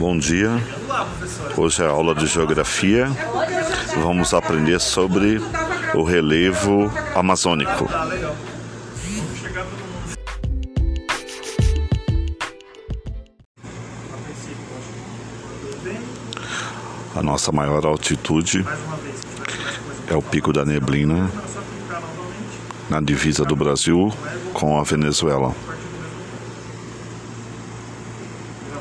Bom dia. Hoje é a aula de geografia. Vamos aprender sobre o relevo amazônico. A nossa maior altitude é o Pico da Neblina, na divisa do Brasil com a Venezuela.